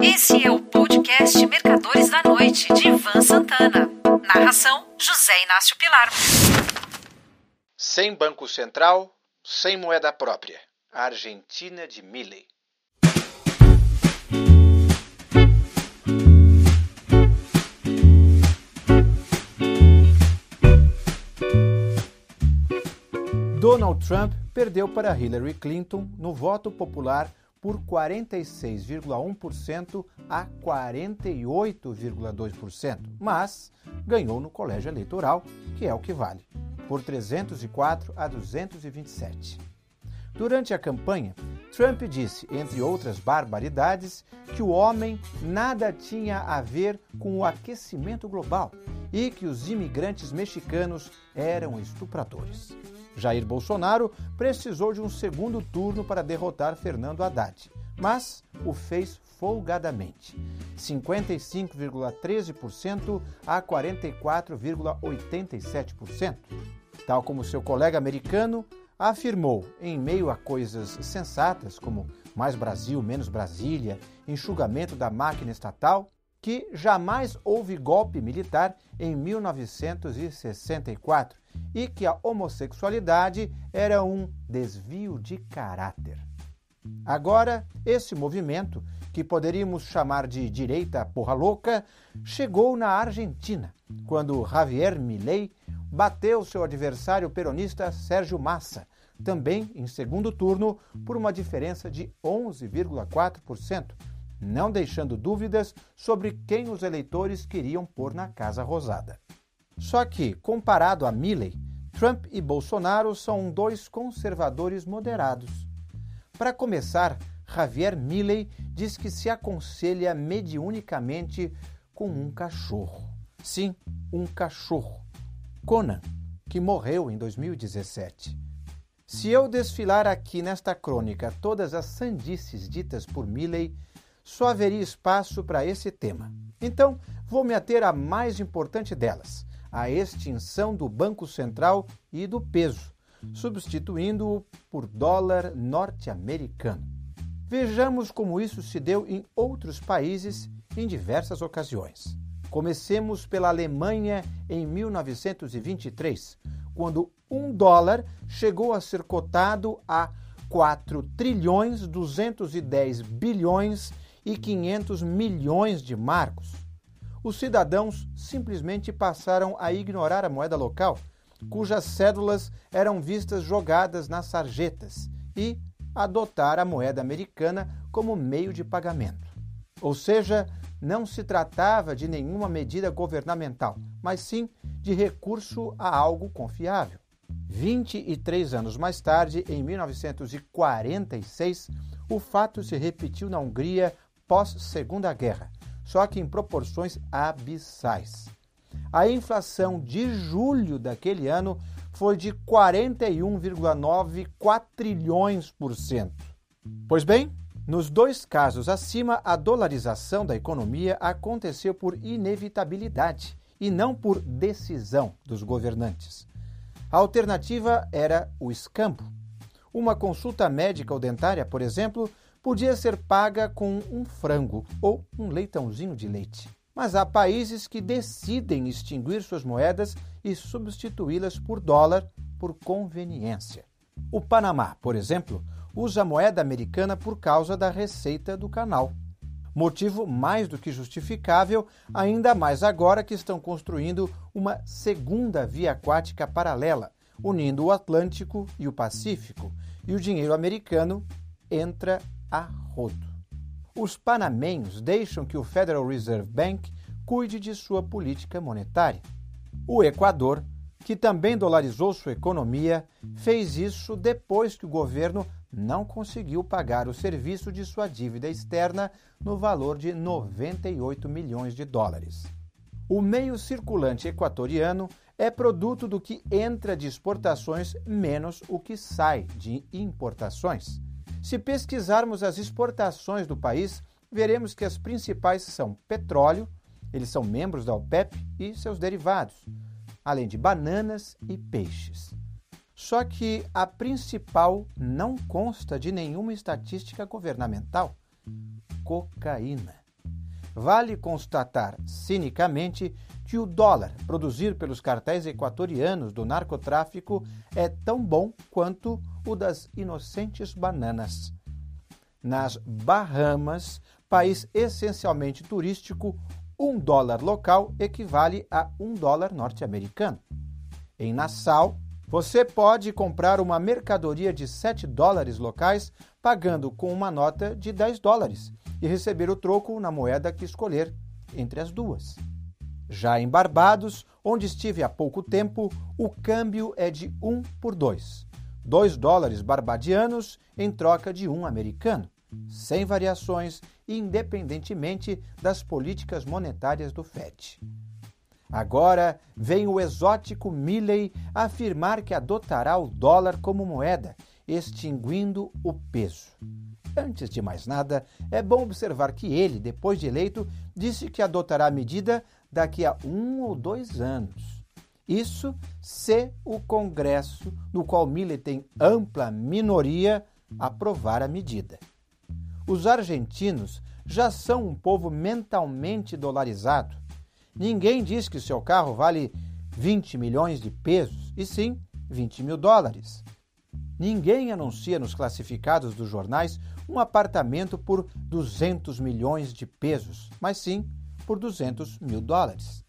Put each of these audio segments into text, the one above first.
Esse é o podcast Mercadores da Noite, de Ivan Santana. Narração: José Inácio Pilar. Sem Banco Central, sem moeda própria. A Argentina de Milley. Donald Trump perdeu para Hillary Clinton no voto popular por 46,1% a 48,2%, mas ganhou no colégio eleitoral, que é o que vale, por 304 a 227. Durante a campanha, Trump disse, entre outras barbaridades, que o homem nada tinha a ver com o aquecimento global e que os imigrantes mexicanos eram estupradores. Jair Bolsonaro precisou de um segundo turno para derrotar Fernando Haddad, mas o fez folgadamente, 55,13% a 44,87%. Tal como seu colega americano, afirmou, em meio a coisas sensatas como mais Brasil, menos Brasília, enxugamento da máquina estatal, que jamais houve golpe militar em 1964 e que a homossexualidade era um desvio de caráter. Agora, esse movimento, que poderíamos chamar de direita porra louca, chegou na Argentina, quando Javier Milei bateu seu adversário peronista Sérgio Massa, também em segundo turno, por uma diferença de 11,4%, não deixando dúvidas sobre quem os eleitores queriam pôr na Casa Rosada. Só que, comparado a Milley, Trump e Bolsonaro são dois conservadores moderados. Para começar, Javier Milley diz que se aconselha mediunicamente com um cachorro. Sim, um cachorro. Conan, que morreu em 2017. Se eu desfilar aqui nesta crônica todas as sandices ditas por Milley, só haveria espaço para esse tema. Então, vou me ater à mais importante delas, a extinção do Banco Central e do peso, substituindo-o por dólar norte-americano. Vejamos como isso se deu em outros países em diversas ocasiões. Comecemos pela Alemanha em 1923, quando um dólar chegou a ser cotado a 4 trilhões 210 bilhões e 500 milhões de marcos. Os cidadãos simplesmente passaram a ignorar a moeda local, cujas cédulas eram vistas jogadas nas sarjetas, e adotar a moeda americana como meio de pagamento. Ou seja, não se tratava de nenhuma medida governamental, mas sim de recurso a algo confiável. 23 anos mais tarde, em 1946, o fato se repetiu na Hungria pós-Segunda Guerra, só que em proporções abissais. A inflação de julho daquele ano foi de 41,9 quatrilhões por cento. Pois bem, nos dois casos acima, a dolarização da economia aconteceu por inevitabilidade e não por decisão dos governantes. A alternativa era o escampo. Uma consulta médica ou dentária, por exemplo, podia ser paga com um frango ou um leitãozinho de leite. Mas há países que decidem extinguir suas moedas e substituí-las por dólar por conveniência. O Panamá, por exemplo, usa a moeda americana por causa da receita do canal. Motivo mais do que justificável, ainda mais agora que estão construindo uma segunda via aquática paralela, unindo o Atlântico e o Pacífico, e o dinheiro americano entra a rodo. Os panamenhos deixam que o Federal Reserve Bank cuide de sua política monetária. O Equador, que também dolarizou sua economia, fez isso depois que o governo não conseguiu pagar o serviço de sua dívida externa no valor de 98 milhões de dólares. O meio circulante equatoriano é produto do que entra de exportações menos o que sai de importações. Se pesquisarmos as exportações do país, veremos que as principais são petróleo, eles são membros da OPEP e seus derivados, além de bananas e peixes. Só que a principal não consta de nenhuma estatística governamental: cocaína. vale constatar cinicamente que o dólar produzido pelos cartéis equatorianos do narcotráfico é tão bom quanto o das inocentes bananas. Nas Bahamas, país essencialmente turístico, um dólar local equivale a um dólar norte-americano. Em Nassau, você pode comprar uma mercadoria de 7 dólares locais pagando com uma nota de 10 dólares e receber o troco na moeda que escolher entre as duas. Já em Barbados, onde estive há pouco tempo, o câmbio é de 1 por 2. 2 dólares barbadianos em troca de um americano, sem variações, independentemente das políticas monetárias do FED. Agora vem o exótico Milley afirmar que adotará o dólar como moeda, extinguindo o peso. Antes de mais nada, é bom observar que ele, depois de eleito, disse que adotará a medida daqui a um ou dois anos. Isso se o Congresso, no qual Milley tem ampla minoria, aprovar a medida. Os argentinos já são um povo mentalmente dolarizado. Ninguém diz que seu carro vale 20 milhões de pesos, e sim 20 mil dólares. Ninguém anuncia nos classificados dos jornais um apartamento por 200 milhões de pesos, mas sim por 200 mil dólares.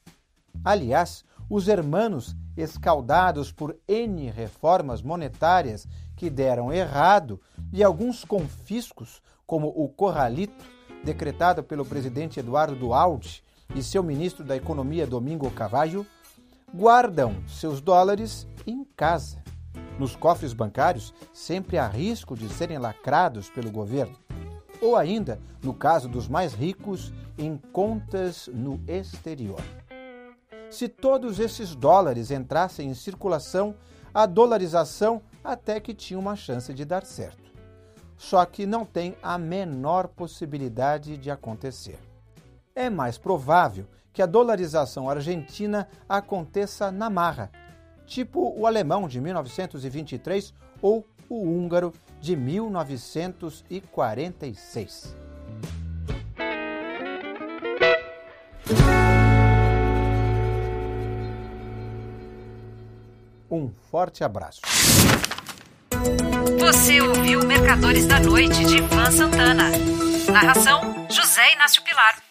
Aliás, os hermanos, escaldados por N reformas monetárias que deram errado e alguns confiscos, como o Corralito, decretado pelo presidente Eduardo Dualdi e seu ministro da Economia Domingo Cavallo, guardam seus dólares em casa. Nos cofres bancários, sempre há risco de serem lacrados pelo governo ou ainda, no caso dos mais ricos, em contas no exterior. Se todos esses dólares entrassem em circulação, a dolarização até que tinha uma chance de dar certo. Só que não tem a menor possibilidade de acontecer. É mais provável que a dolarização argentina aconteça na marra, tipo o alemão de 1923 ou o húngaro de 1946. Um forte abraço. Você ouviu Mercadores da Noite de Ivan Santana. Narração: José Inácio Pilar.